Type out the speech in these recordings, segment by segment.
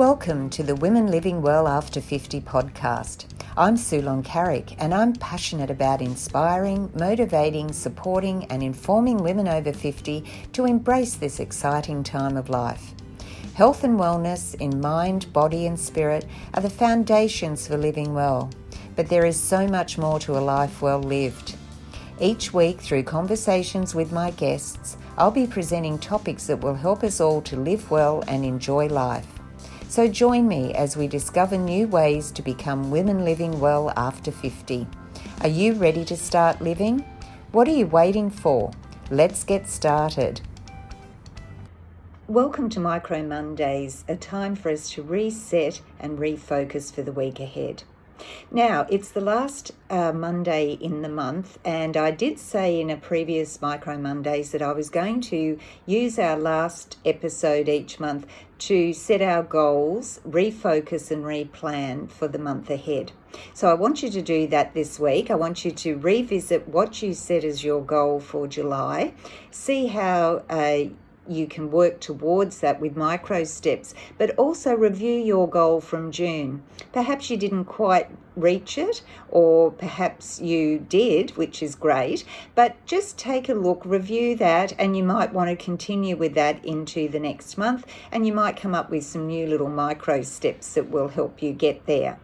Welcome to the Women Living Well After 50 podcast. I'm Suzanne Carrick and I'm passionate about inspiring, motivating, supporting, and informing women over 50 to embrace this exciting time of life. Health and wellness in mind, body, and spirit are the foundations for living well, but there is so much more to a life well lived. Each week, through conversations with my guests, I'll be presenting topics that will help us all to live well and enjoy life. So join me as we discover new ways to become women living well after 50. Are you ready to start living? What are you waiting for? Let's get started. Welcome to Micro Mondays, a time for us to reset and refocus for the week ahead. Now, it's the last uh, Monday in the month, and I did say in a previous Micro Mondays that I was going to use our last episode each month to set our goals, refocus, and replan for the month ahead. So I want you to do that this week. I want you to revisit what you set as your goal for July, see how uh, you can work towards that with micro steps, but also review your goal from June. Perhaps you didn't quite reach it, or perhaps you did, which is great, but just take a look, review that, and you might want to continue with that into the next month, and you might come up with some new little micro steps that will help you get there.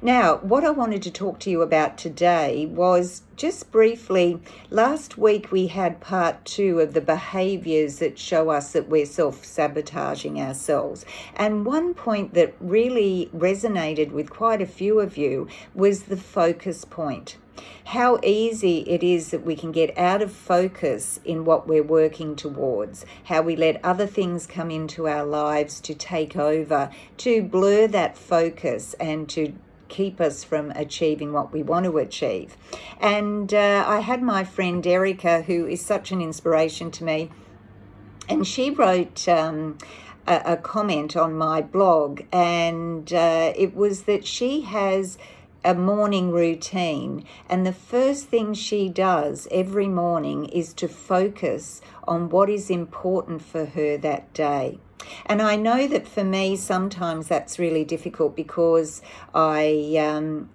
Now, what I wanted to talk to you about today was just briefly last week we had part two of the behaviors that show us that we're self sabotaging ourselves. And one point that really resonated with quite a few of you was the focus point how easy it is that we can get out of focus in what we're working towards, how we let other things come into our lives to take over, to blur that focus and to keep us from achieving what we want to achieve. And uh, I had my friend Erica, who is such an inspiration to me, and she wrote. Um, a, comment on my blog, and uh, it was that she has a morning routine. And the first thing she does every morning is to focus on what is important for her that day. And I know that for me, sometimes that's really difficult because I. Um,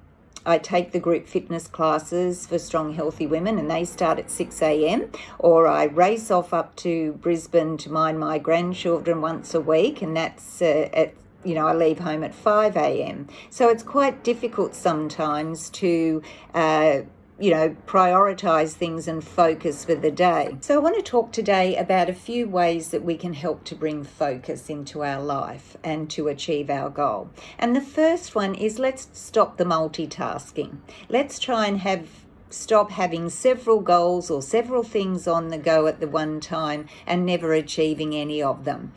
I take the group fitness classes for strong, healthy women, and they start at 6 a.m. Or I race off up to Brisbane to mind my grandchildren once a week, and that's uh, at you know, I leave home at 5 a.m. So it's quite difficult sometimes to, uh, you know, prioritize things and focus for the day. So I want to talk today about a few ways that we can help to bring focus into our life and to achieve our goal. And the first one is let's stop the multitasking. Let's try and have stop having several goals or several things on the go at the one time and never achieving any of them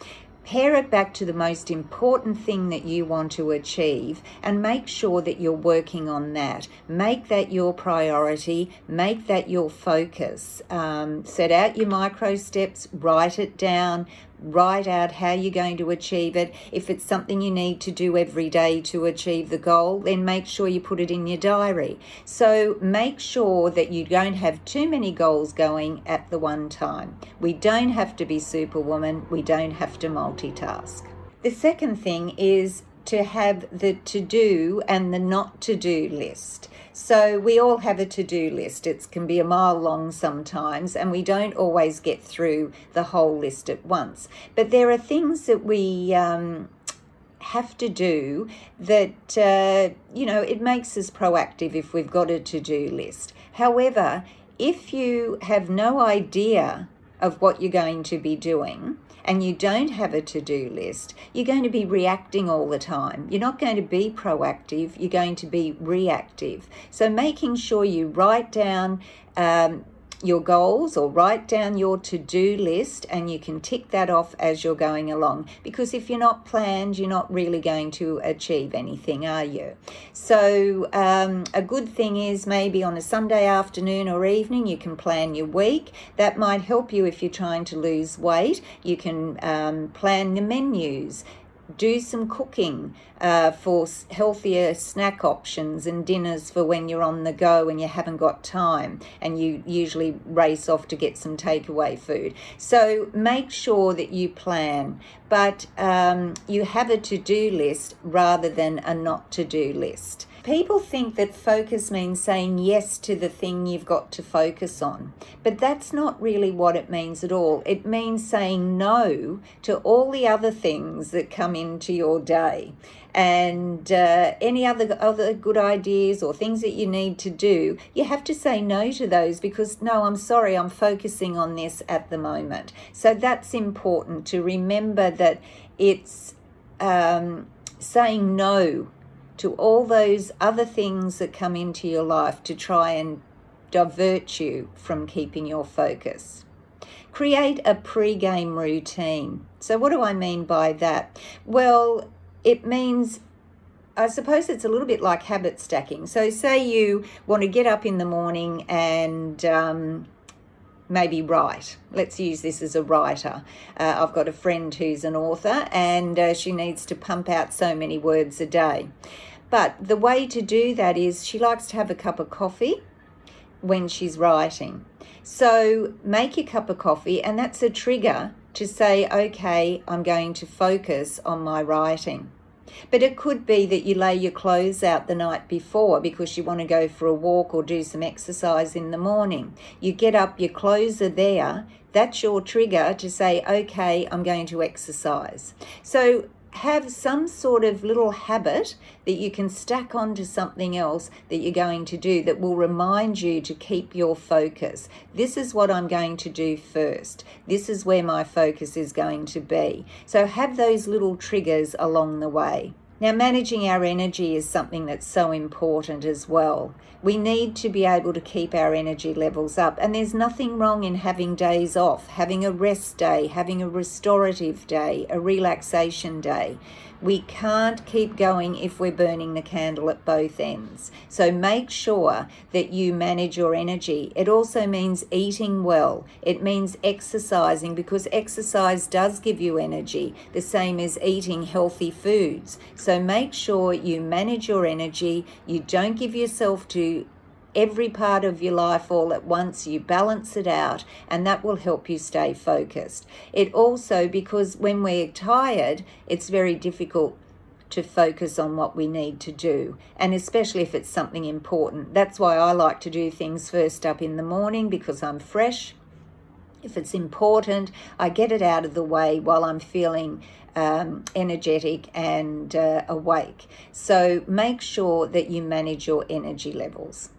pare it back to the most important thing that you want to achieve and make sure that you're working on that. Make that your priority, make that your focus. Um, set out your micro steps, write it down, write out how you're going to achieve it. If it's something you need to do every day to achieve the goal, then make sure you put it in your diary. So make sure that you don't have too many goals going at the one time. We don't have to be superwoman, we don't have to multitask. The second thing is to have the to do and the not to do list. So we all have a to do list. It can be a mile long sometimes, and we don't always get through the whole list at once. But there are things that we um, have to do that, uh, you know, it makes us proactive if we've got a to do list. However, if you have no idea of what you're going to be doing, and you don't have a to do list, you're going to be reacting all the time. You're not going to be proactive, you're going to be reactive. So, making sure you write down um, your goals or write down your to do list and you can tick that off as you're going along. Because if you're not planned, you're not really going to achieve anything, are you? So, um, a good thing is maybe on a Sunday afternoon or evening, you can plan your week. That might help you if you're trying to lose weight. You can um, plan the menus do some cooking uh, for healthier snack options and dinners for when you're on the go and you haven't got time and you usually race off to get some takeaway food. So make sure that you plan, but um, you have a to do list rather than a not to do list people think that focus means saying yes to the thing you've got to focus on. But that's not really what it means at all. It means saying no to all the other things that come into your day. And uh, any other other good ideas or things that you need to do, you have to say no to those because no, I'm sorry, I'm focusing on this at the moment. So that's important to remember that it's um, saying no to all those other things that come into your life to try and divert you from keeping your focus. Create a pre-game routine. So, what do I mean by that? Well, it means I suppose it's a little bit like habit stacking. So, say you want to get up in the morning and um, maybe write. Let's use this as a writer. Uh, I've got a friend who's an author and uh, she needs to pump out so many words a day. But the way to do that is she likes to have a cup of coffee when she's writing. So make your cup of coffee, and that's a trigger to say, okay, I'm going to focus on my writing. But it could be that you lay your clothes out the night before because you want to go for a walk or do some exercise in the morning. You get up, your clothes are there. That's your trigger to say, okay, I'm going to exercise. So have some sort of little habit that you can stack onto something else that you're going to do that will remind you to keep your focus. This is what I'm going to do first. This is where my focus is going to be. So have those little triggers along the way. Now, managing our energy is something that's so important as well. We need to be able to keep our energy levels up, and there's nothing wrong in having days off, having a rest day, having a restorative day, a relaxation day. We can't keep going if we're burning the candle at both ends. So make sure that you manage your energy. It also means eating well, it means exercising because exercise does give you energy, the same as eating healthy foods. So make sure you manage your energy, you don't give yourself to every part of your life all at once. You balance it out, and that will help you stay focused. It also, because when we're tired, it's very difficult to focus on what we need to do, and especially if it's something important. That's why I like to do things first up in the morning because I'm fresh. If it's important, I get it out of the way while I'm feeling um, energetic and uh, awake. So make sure that you manage your energy levels.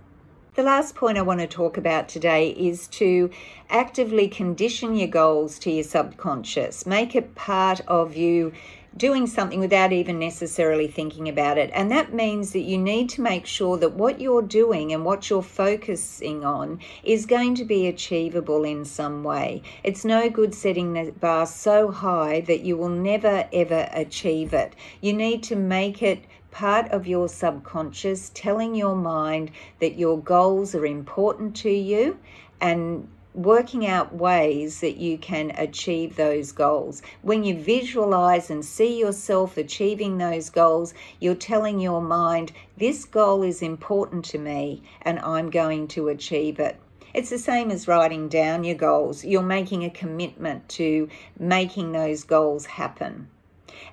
The last point I want to talk about today is to actively condition your goals to your subconscious. Make it part of you doing something without even necessarily thinking about it. And that means that you need to make sure that what you're doing and what you're focusing on is going to be achievable in some way. It's no good setting the bar so high that you will never ever achieve it. You need to make it part of your subconscious telling your mind that your goals are important to you and working out ways that you can achieve those goals. When you visualize and see yourself achieving those goals, you're telling your mind, This goal is important to me and I'm going to achieve it. It's the same as writing down your goals. You're making a commitment to making those goals happen.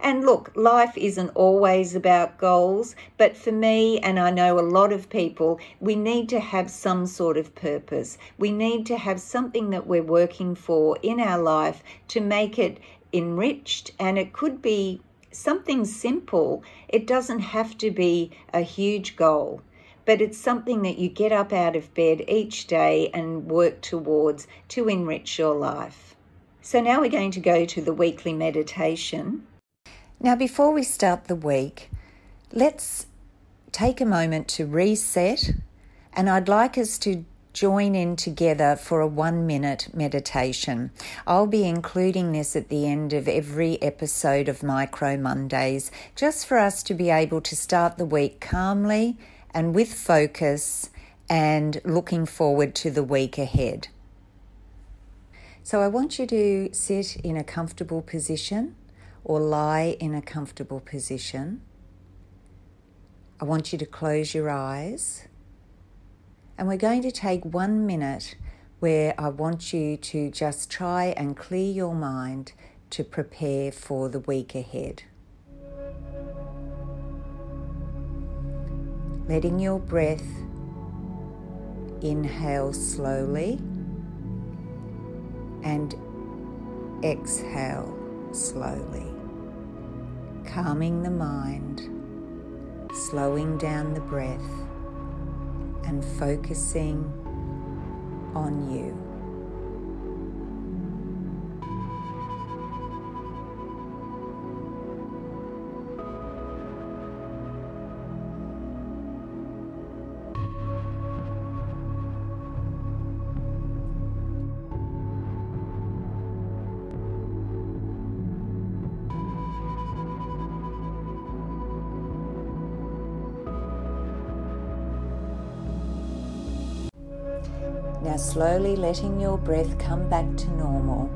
And look, life isn't always about goals, but for me, and I know a lot of people, we need to have some sort of purpose. We need to have something that we're working for in our life to make it enriched, and it could be something simple. It doesn't have to be a huge goal but it's something that you get up out of bed each day and work towards to enrich your life. So now we're going to go to the weekly meditation. Now, before we start the week, let's take a moment to reset, and I'd like us to join in together for a one minute meditation. I'll be including this at the end of every episode of Micro Mondays, just for us to be able to start the week calmly and with focus and looking forward to the week ahead. So, I want you to sit in a comfortable position or lie in a comfortable position. I want you to close your eyes. And we're going to take one minute where I want you to just try and clear your mind to prepare for the week ahead. Letting your breath inhale slowly and exhale slowly, calming the mind, slowing down the breath, and focusing on you. Now, slowly letting your breath come back to normal.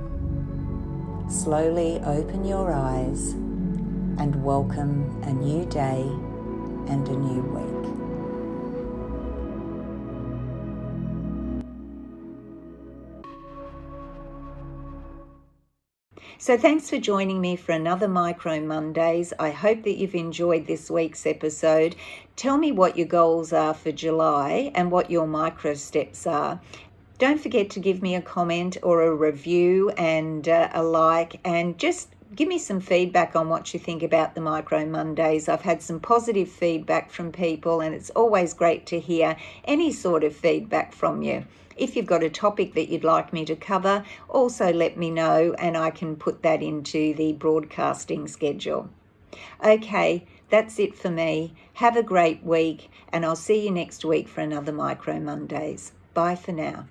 Slowly open your eyes and welcome a new day and a new week. So, thanks for joining me for another Micro Mondays. I hope that you've enjoyed this week's episode. Tell me what your goals are for July and what your micro steps are. Don't forget to give me a comment or a review and uh, a like, and just give me some feedback on what you think about the Micro Mondays. I've had some positive feedback from people, and it's always great to hear any sort of feedback from you. If you've got a topic that you'd like me to cover, also let me know and I can put that into the broadcasting schedule. Okay, that's it for me. Have a great week, and I'll see you next week for another Micro Mondays. Bye for now.